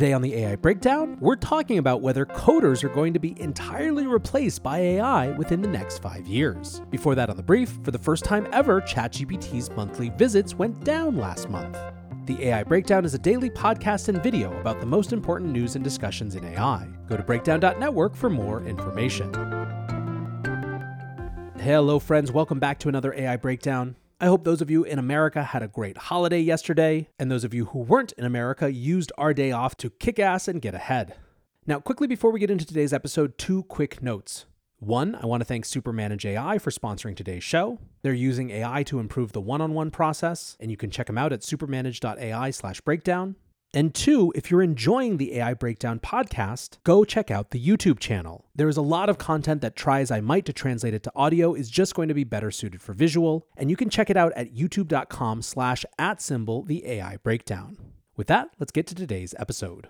Today on the AI Breakdown, we're talking about whether coders are going to be entirely replaced by AI within the next five years. Before that, on the brief, for the first time ever, ChatGPT's monthly visits went down last month. The AI Breakdown is a daily podcast and video about the most important news and discussions in AI. Go to breakdown.network for more information. Hello, friends. Welcome back to another AI Breakdown. I hope those of you in America had a great holiday yesterday, and those of you who weren't in America used our day off to kick ass and get ahead. Now, quickly before we get into today's episode, two quick notes. One, I want to thank Supermanage AI for sponsoring today's show. They're using AI to improve the one-on-one process, and you can check them out at supermanage.ai/breakdown. And two, if you're enjoying the AI Breakdown podcast, go check out the YouTube channel. There is a lot of content that try as I might to translate it to audio is just going to be better suited for visual, and you can check it out at youtube.com slash at symbol the AI Breakdown. With that, let's get to today's episode.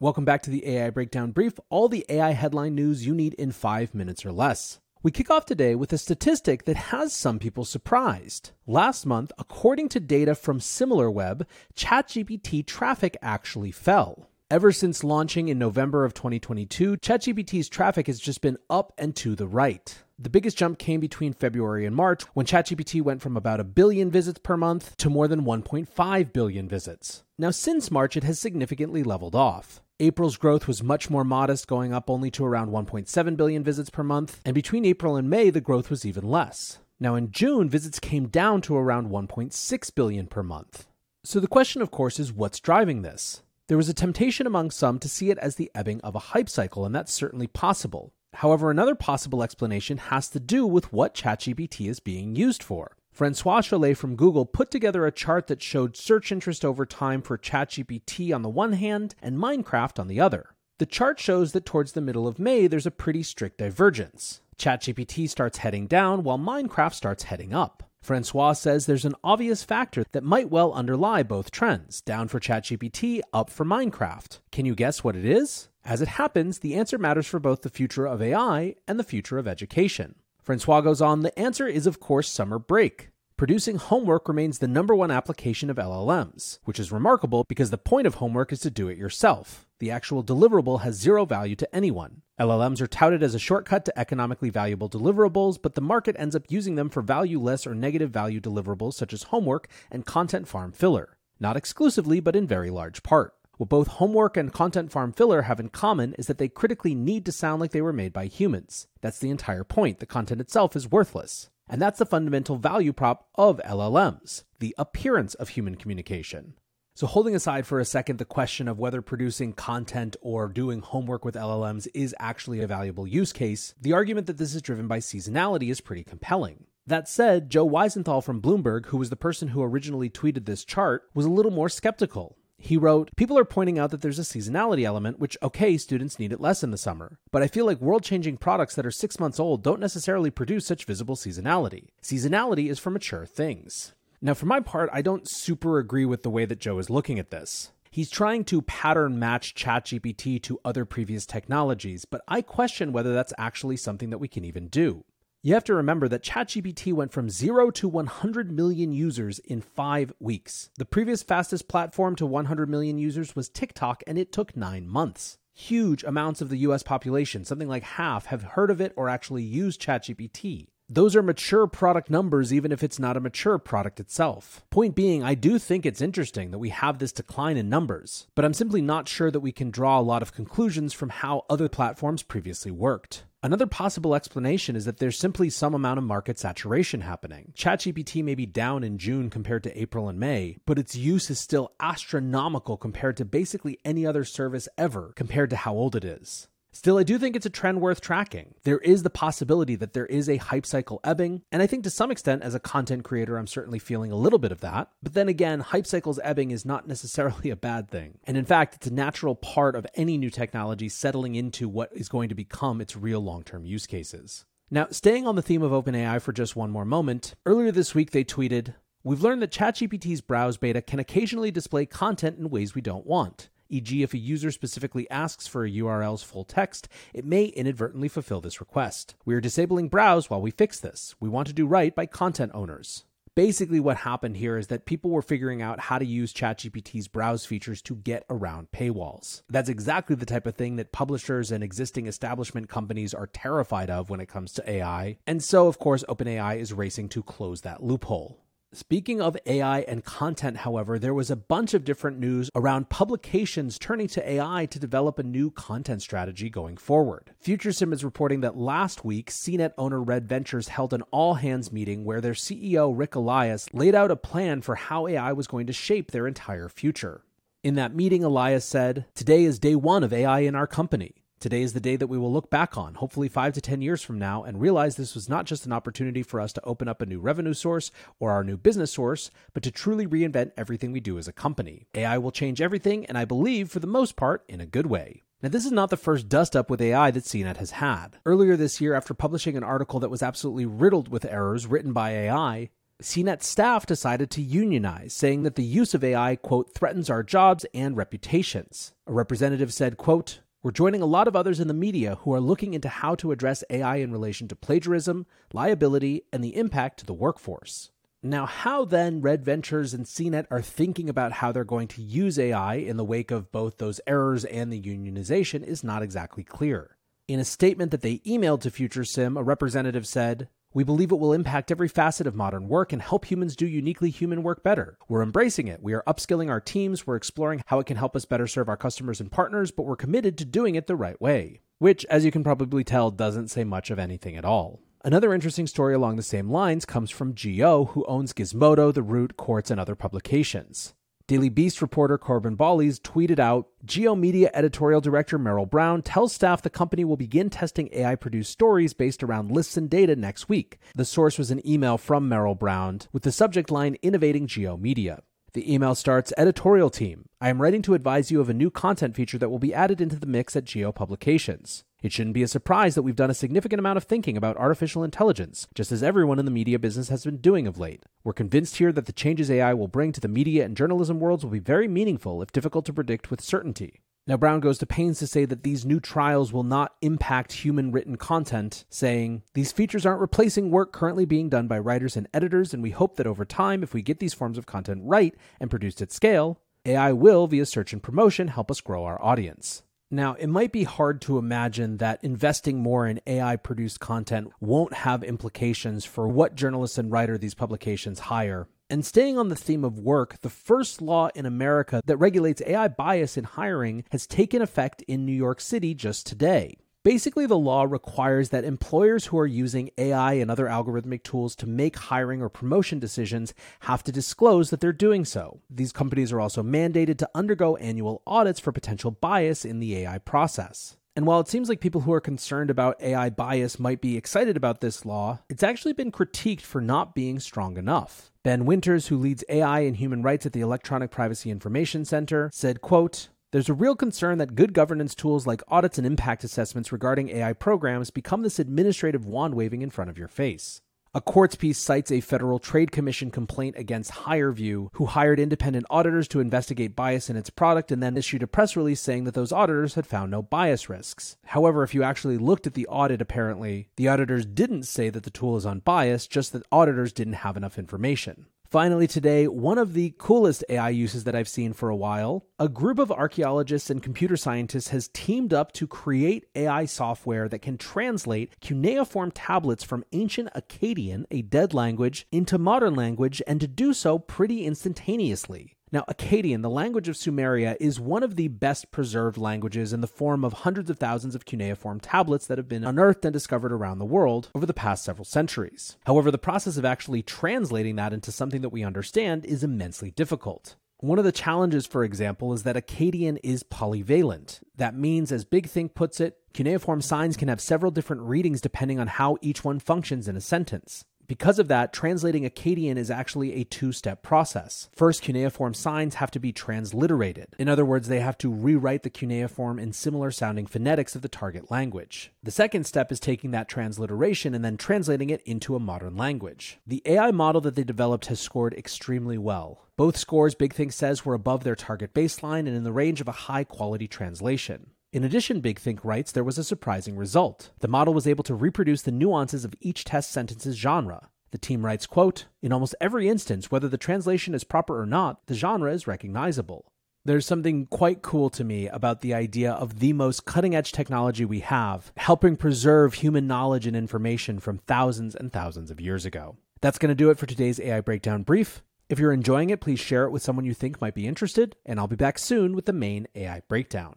Welcome back to the AI Breakdown Brief, all the AI headline news you need in five minutes or less. We kick off today with a statistic that has some people surprised. Last month, according to data from SimilarWeb, ChatGPT traffic actually fell. Ever since launching in November of 2022, ChatGPT's traffic has just been up and to the right. The biggest jump came between February and March when ChatGPT went from about a billion visits per month to more than 1.5 billion visits. Now, since March, it has significantly leveled off. April's growth was much more modest, going up only to around 1.7 billion visits per month, and between April and May, the growth was even less. Now, in June, visits came down to around 1.6 billion per month. So the question, of course, is what's driving this? There was a temptation among some to see it as the ebbing of a hype cycle, and that's certainly possible. However, another possible explanation has to do with what ChatGPT is being used for. Francois Chollet from Google put together a chart that showed search interest over time for ChatGPT on the one hand and Minecraft on the other. The chart shows that towards the middle of May, there's a pretty strict divergence. ChatGPT starts heading down while Minecraft starts heading up. Francois says there's an obvious factor that might well underlie both trends down for ChatGPT, up for Minecraft. Can you guess what it is? As it happens, the answer matters for both the future of AI and the future of education. Francois goes on, the answer is, of course, summer break. Producing homework remains the number one application of LLMs, which is remarkable because the point of homework is to do it yourself. The actual deliverable has zero value to anyone. LLMs are touted as a shortcut to economically valuable deliverables, but the market ends up using them for valueless or negative value deliverables such as homework and content farm filler. Not exclusively, but in very large part. What both Homework and Content Farm Filler have in common is that they critically need to sound like they were made by humans. That's the entire point. The content itself is worthless. And that's the fundamental value prop of LLMs the appearance of human communication. So, holding aside for a second the question of whether producing content or doing homework with LLMs is actually a valuable use case, the argument that this is driven by seasonality is pretty compelling. That said, Joe Weisenthal from Bloomberg, who was the person who originally tweeted this chart, was a little more skeptical. He wrote, People are pointing out that there's a seasonality element, which, okay, students need it less in the summer. But I feel like world changing products that are six months old don't necessarily produce such visible seasonality. Seasonality is for mature things. Now, for my part, I don't super agree with the way that Joe is looking at this. He's trying to pattern match ChatGPT to other previous technologies, but I question whether that's actually something that we can even do. You have to remember that ChatGPT went from 0 to 100 million users in five weeks. The previous fastest platform to 100 million users was TikTok, and it took nine months. Huge amounts of the US population, something like half, have heard of it or actually used ChatGPT. Those are mature product numbers, even if it's not a mature product itself. Point being, I do think it's interesting that we have this decline in numbers, but I'm simply not sure that we can draw a lot of conclusions from how other platforms previously worked. Another possible explanation is that there's simply some amount of market saturation happening. ChatGPT may be down in June compared to April and May, but its use is still astronomical compared to basically any other service ever compared to how old it is. Still, I do think it's a trend worth tracking. There is the possibility that there is a hype cycle ebbing, and I think to some extent, as a content creator, I'm certainly feeling a little bit of that. But then again, hype cycles ebbing is not necessarily a bad thing. And in fact, it's a natural part of any new technology settling into what is going to become its real long term use cases. Now, staying on the theme of OpenAI for just one more moment, earlier this week they tweeted, We've learned that ChatGPT's browse beta can occasionally display content in ways we don't want e.g., if a user specifically asks for a URL's full text, it may inadvertently fulfill this request. We are disabling browse while we fix this. We want to do right by content owners. Basically, what happened here is that people were figuring out how to use ChatGPT's browse features to get around paywalls. That's exactly the type of thing that publishers and existing establishment companies are terrified of when it comes to AI. And so, of course, OpenAI is racing to close that loophole. Speaking of AI and content, however, there was a bunch of different news around publications turning to AI to develop a new content strategy going forward. Futurism is reporting that last week, CNET owner Red Ventures held an all hands meeting where their CEO, Ric Elias, laid out a plan for how AI was going to shape their entire future. In that meeting, Elias said, Today is day one of AI in our company. Today is the day that we will look back on, hopefully five to 10 years from now, and realize this was not just an opportunity for us to open up a new revenue source or our new business source, but to truly reinvent everything we do as a company. AI will change everything, and I believe, for the most part, in a good way. Now, this is not the first dust up with AI that CNET has had. Earlier this year, after publishing an article that was absolutely riddled with errors written by AI, CNET staff decided to unionize, saying that the use of AI, quote, threatens our jobs and reputations. A representative said, quote, we're joining a lot of others in the media who are looking into how to address AI in relation to plagiarism, liability, and the impact to the workforce. Now, how then Red Ventures and CNET are thinking about how they're going to use AI in the wake of both those errors and the unionization is not exactly clear. In a statement that they emailed to Futurism, a representative said, we believe it will impact every facet of modern work and help humans do uniquely human work better. We're embracing it. We are upskilling our teams. We're exploring how it can help us better serve our customers and partners, but we're committed to doing it the right way. Which, as you can probably tell, doesn't say much of anything at all. Another interesting story along the same lines comes from G/O, who owns Gizmodo, The Root, Quartz, and other publications. Daily Beast reporter Corbin Bolies tweeted out G/O Media editorial director Merrill Brown tells staff the company will begin testing AI produced stories based around lists and data next week. The source was an email from Merrill Brown with the subject line Innovating G/O Media. The email starts Editorial team. I am writing to advise you of a new content feature that will be added into the mix at G/O Publications. It shouldn't be a surprise that we've done a significant amount of thinking about artificial intelligence, just as everyone in the media business has been doing of late. We're convinced here that the changes AI will bring to the media and journalism worlds will be very meaningful if difficult to predict with certainty. Now, Brown goes to pains to say that these new trials will not impact human written content, saying, These features aren't replacing work currently being done by writers and editors, and we hope that over time, if we get these forms of content right and produced at scale, AI will, via search and promotion, help us grow our audience. Now, it might be hard to imagine that investing more in AI produced content won't have implications for what journalists and writer these publications hire. And staying on the theme of work, the first law in America that regulates AI bias in hiring has taken effect in New York City just today. Basically, the law requires that employers who are using AI and other algorithmic tools to make hiring or promotion decisions have to disclose that they're doing so. These companies are also mandated to undergo annual audits for potential bias in the AI process. And while it seems like people who are concerned about AI bias might be excited about this law, it's actually been critiqued for not being strong enough. Ben Winters, who leads AI and human rights at the Electronic Privacy Information Center, said, quote, there's a real concern that good governance tools like audits and impact assessments regarding AI programs become this administrative wand waving in front of your face. A Quartz piece cites a Federal Trade Commission complaint against HireVue, who hired independent auditors to investigate bias in its product and then issued a press release saying that those auditors had found no bias risks. However, if you actually looked at the audit, apparently, the auditors didn't say that the tool is unbiased, just that auditors didn't have enough information. Finally, today, one of the coolest AI uses that I've seen for a while. A group of archaeologists and computer scientists has teamed up to create AI software that can translate cuneiform tablets from ancient Akkadian, a dead language, into modern language, and to do so pretty instantaneously. Now, Akkadian, the language of Sumeria, is one of the best preserved languages in the form of hundreds of thousands of cuneiform tablets that have been unearthed and discovered around the world over the past several centuries. However, the process of actually translating that into something that we understand is immensely difficult. One of the challenges, for example, is that Akkadian is polyvalent. That means, as Big Think puts it, cuneiform signs can have several different readings depending on how each one functions in a sentence. Because of that, translating Akkadian is actually a two step process. First, cuneiform signs have to be transliterated. In other words, they have to rewrite the cuneiform in similar sounding phonetics of the target language. The second step is taking that transliteration and then translating it into a modern language. The AI model that they developed has scored extremely well. Both scores, Big Think says, were above their target baseline and in the range of a high quality translation. In addition, Big Think writes there was a surprising result. The model was able to reproduce the nuances of each test sentence's genre. The team writes, quote, In almost every instance, whether the translation is proper or not, the genre is recognizable. There's something quite cool to me about the idea of the most cutting edge technology we have, helping preserve human knowledge and information from thousands and thousands of years ago. That's going to do it for today's AI Breakdown Brief. If you're enjoying it, please share it with someone you think might be interested, and I'll be back soon with the main AI Breakdown.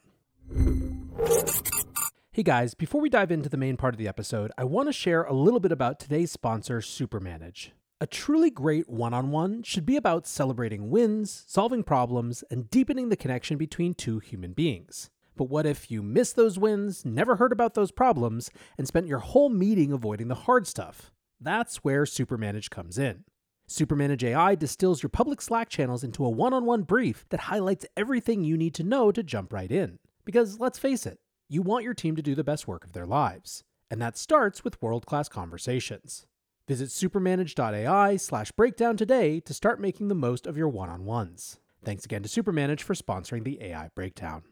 Hey guys, before we dive into the main part of the episode, I want to share a little bit about today's sponsor, Supermanage. A truly great one on one should be about celebrating wins, solving problems, and deepening the connection between two human beings. But what if you missed those wins, never heard about those problems, and spent your whole meeting avoiding the hard stuff? That's where Supermanage comes in. Supermanage AI distills your public Slack channels into a one on one brief that highlights everything you need to know to jump right in. Because let's face it, you want your team to do the best work of their lives, and that starts with world class conversations. Visit supermanage.ai slash breakdown today to start making the most of your one on ones. Thanks again to Supermanage for sponsoring the AI Breakdown.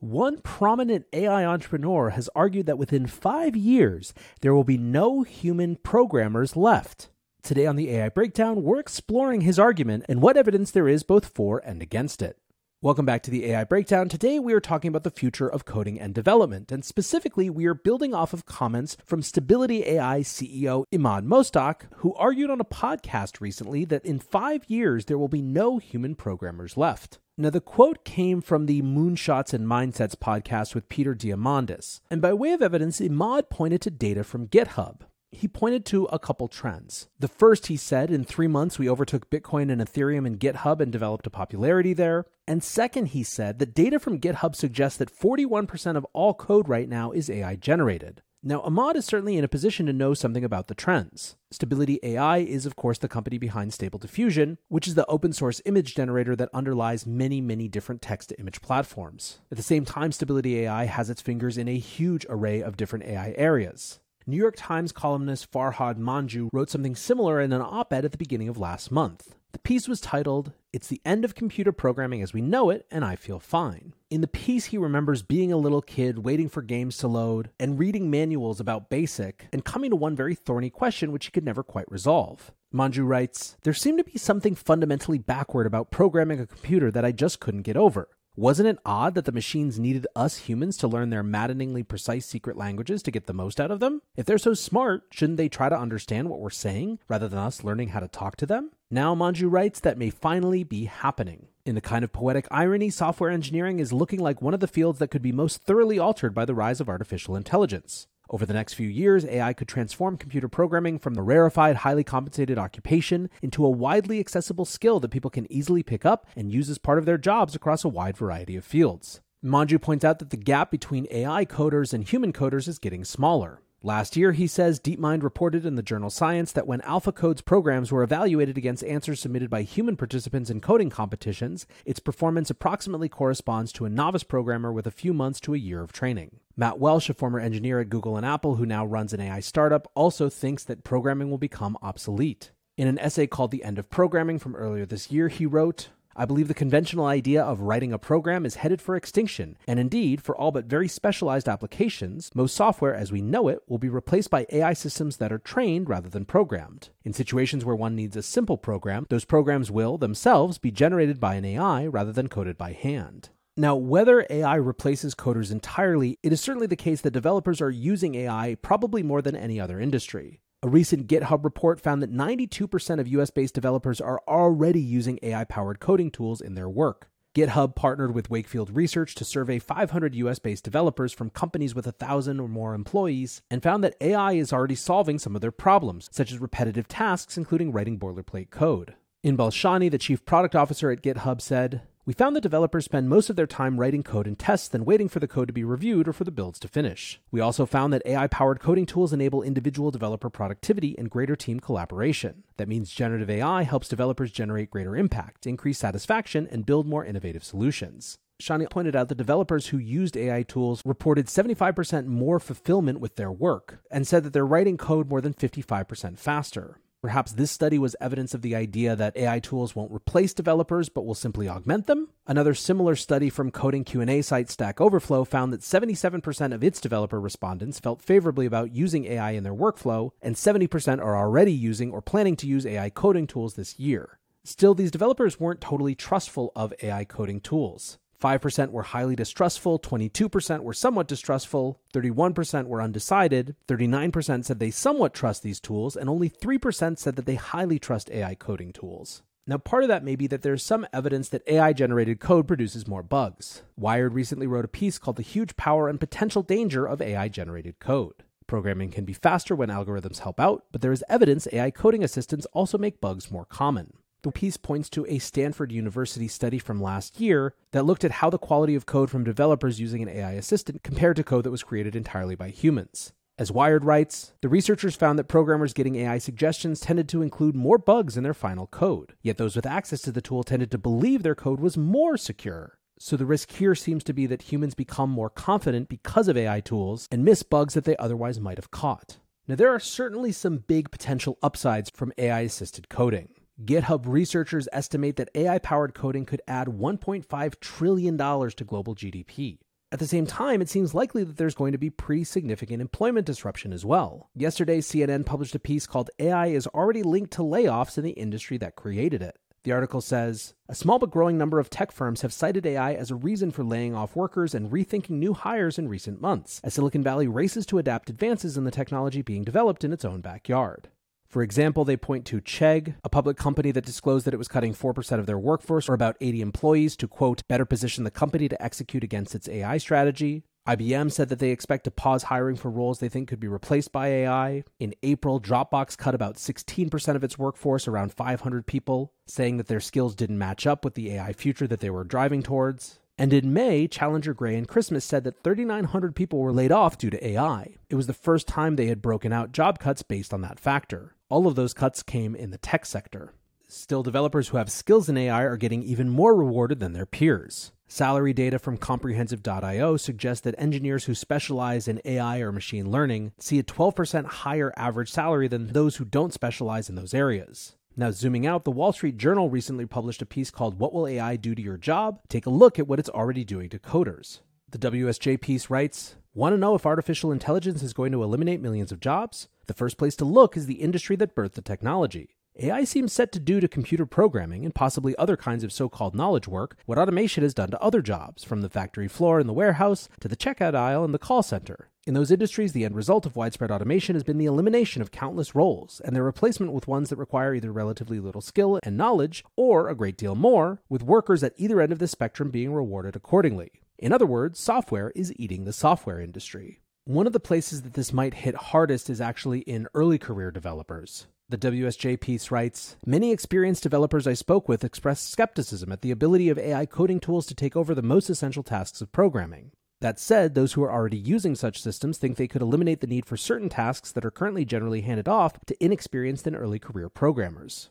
One prominent AI entrepreneur has argued that within five years, there will be no human programmers left. Today on the AI Breakdown, we're exploring his argument and what evidence there is both for and against it. Welcome back to the AI Breakdown. Today we are talking about the future of coding and development, and specifically we are building off of comments from Stability AI CEO Emad Mostaque, who argued on a podcast recently that in five years there will be no human programmers left. Now, the quote came from the Moonshots and Mindsets podcast with Peter Diamandis, and by way of evidence, Emad pointed to data from GitHub he pointed to a couple trends. The first, he said, in three months we overtook Bitcoin and Ethereum and GitHub and developed a popularity there. And second, he said that data from GitHub suggests that 41% of all code right now is AI generated. Now, Emad is certainly in a position to know something about the trends. Stability AI is, of course, the company behind Stable Diffusion, which is the open source image generator that underlies many, many different text to image platforms. At the same time, Stability AI has its fingers in a huge array of different AI areas. New York Times columnist Farhad Manjoo wrote something similar in an op ed at the beginning of last month. The piece was titled, It's the End of Computer Programming as We Know It, and I Feel Fine. In the piece, he remembers being a little kid waiting for games to load and reading manuals about BASIC and coming to one very thorny question which he could never quite resolve. Manjoo writes, There seemed to be something fundamentally backward about programming a computer that I just couldn't get over. Wasn't it odd that the machines needed us humans to learn their maddeningly precise secret languages to get the most out of them? If they're so smart, shouldn't they try to understand what we're saying rather than us learning how to talk to them? Now, Manjoo writes that may finally be happening. In a kind of poetic irony, software engineering is looking like one of the fields that could be most thoroughly altered by the rise of artificial intelligence. Over the next few years, AI could transform computer programming from the rarefied, highly compensated occupation into a widely accessible skill that people can easily pick up and use as part of their jobs across a wide variety of fields. Manjoo points out that the gap between AI coders and human coders is getting smaller. Last year, he says, DeepMind reported in the journal Science that when AlphaCode's programs were evaluated against answers submitted by human participants in coding competitions, its performance approximately corresponds to a novice programmer with a few months to a year of training. Matt Welsh, a former engineer at Google and Apple who now runs an AI startup, also thinks that programming will become obsolete. In an essay called The End of Programming from earlier this year, he wrote, I believe the conventional idea of writing a program is headed for extinction, and indeed, for all but very specialized applications, most software as we know it will be replaced by AI systems that are trained rather than programmed. In situations where one needs a simple program, those programs will themselves be generated by an AI rather than coded by hand. Now, whether AI replaces coders entirely, it is certainly the case that developers are using AI probably more than any other industry. A recent GitHub report found that 92% of US based developers are already using AI powered coding tools in their work. GitHub partnered with Wakefield Research to survey 500 US based developers from companies with 1,000 or more employees and found that AI is already solving some of their problems, such as repetitive tasks, including writing boilerplate code. Inbal Shani, the chief product officer at GitHub, said, we found that developers spend most of their time writing code and tests than waiting for the code to be reviewed or for the builds to finish. We also found that AI powered coding tools enable individual developer productivity and greater team collaboration. That means generative AI helps developers generate greater impact, increase satisfaction, and build more innovative solutions. Shani pointed out that developers who used AI tools reported 75% more fulfillment with their work and said that they're writing code more than 55% faster. Perhaps this study was evidence of the idea that AI tools won't replace developers but will simply augment them. Another similar study from coding Q&A site Stack Overflow found that 77% of its developer respondents felt favorably about using AI in their workflow, and 70% are already using or planning to use AI coding tools this year. Still, these developers weren't totally trustful of AI coding tools. 5% were highly distrustful, 22% were somewhat distrustful, 31% were undecided, 39% said they somewhat trust these tools, and only 3% said that they highly trust AI coding tools. Now, part of that may be that there's some evidence that AI generated code produces more bugs. Wired recently wrote a piece called The Huge Power and Potential Danger of AI Generated Code. Programming can be faster when algorithms help out, but there is evidence AI coding assistants also make bugs more common. The piece points to a Stanford University study from last year that looked at how the quality of code from developers using an AI assistant compared to code that was created entirely by humans. As Wired writes, the researchers found that programmers getting AI suggestions tended to include more bugs in their final code, yet those with access to the tool tended to believe their code was more secure. So the risk here seems to be that humans become more confident because of AI tools and miss bugs that they otherwise might have caught. Now, there are certainly some big potential upsides from AI assisted coding. GitHub researchers estimate that AI powered coding could add $1.5 trillion to global GDP. At the same time, it seems likely that there's going to be pretty significant employment disruption as well. Yesterday, CNN published a piece called AI is already linked to layoffs in the industry that created it. The article says A small but growing number of tech firms have cited AI as a reason for laying off workers and rethinking new hires in recent months, as Silicon Valley races to adapt advances in the technology being developed in its own backyard. For example, they point to Chegg, a public company that disclosed that it was cutting 4% of their workforce, or about 80 employees, to quote, better position the company to execute against its AI strategy. IBM said that they expect to pause hiring for roles they think could be replaced by AI. In April, Dropbox cut about 16% of its workforce, around 500 people, saying that their skills didn't match up with the AI future that they were driving towards. And in May, Challenger Gray and Christmas said that 3,900 people were laid off due to AI. It was the first time they had broken out job cuts based on that factor. All of those cuts came in the tech sector. Still, developers who have skills in AI are getting even more rewarded than their peers. Salary data from comprehensive.io suggests that engineers who specialize in AI or machine learning see a 12% higher average salary than those who don't specialize in those areas. Now, zooming out, the Wall Street Journal recently published a piece called What Will AI Do to Your Job? Take a look at what it's already doing to coders. The WSJ piece writes Want to know if artificial intelligence is going to eliminate millions of jobs? The first place to look is the industry that birthed the technology. AI seems set to do to computer programming and possibly other kinds of so called knowledge work what automation has done to other jobs, from the factory floor in the warehouse to the checkout aisle in the call center. In those industries, the end result of widespread automation has been the elimination of countless roles and their replacement with ones that require either relatively little skill and knowledge or a great deal more, with workers at either end of the spectrum being rewarded accordingly. In other words, software is eating the software industry. One of the places that this might hit hardest is actually in early career developers. The WSJ piece writes Many experienced developers I spoke with expressed skepticism at the ability of AI coding tools to take over the most essential tasks of programming. That said, those who are already using such systems think they could eliminate the need for certain tasks that are currently generally handed off to inexperienced and early career programmers.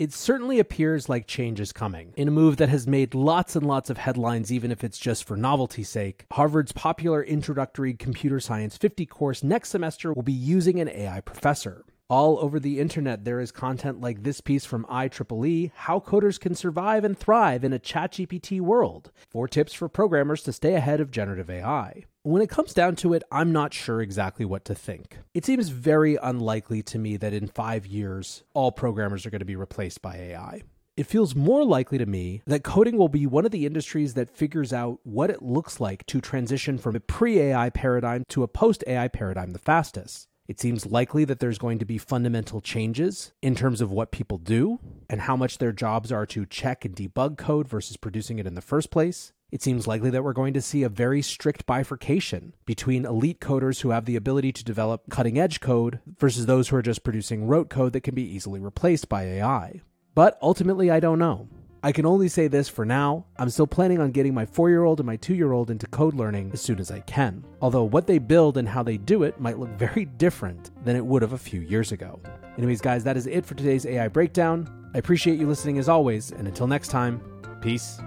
It certainly appears like change is coming, in a move that has made lots and lots of headlines, even if it's just for novelty's sake. Harvard's popular introductory computer science 50 course next semester will be using an AI professor. All over the internet, there is content like this piece from IEEE How Coders Can Survive and Thrive in a ChatGPT World. Four tips for programmers to stay ahead of generative AI. When it comes down to it, I'm not sure exactly what to think. It seems very unlikely to me that in five years, all programmers are going to be replaced by AI. It feels more likely to me that coding will be one of the industries that figures out what it looks like to transition from a pre AI paradigm to a post AI paradigm the fastest. It seems likely that there's going to be fundamental changes in terms of what people do and how much their jobs are to check and debug code versus producing it in the first place. It seems likely that we're going to see a very strict bifurcation between elite coders who have the ability to develop cutting edge code versus those who are just producing rote code that can be easily replaced by AI. But ultimately, I don't know. I can only say this for now. I'm still planning on getting my four year old and my two year old into code learning as soon as I can. Although what they build and how they do it might look very different than it would have a few years ago. Anyways, guys, that is it for today's AI breakdown. I appreciate you listening as always, and until next time, peace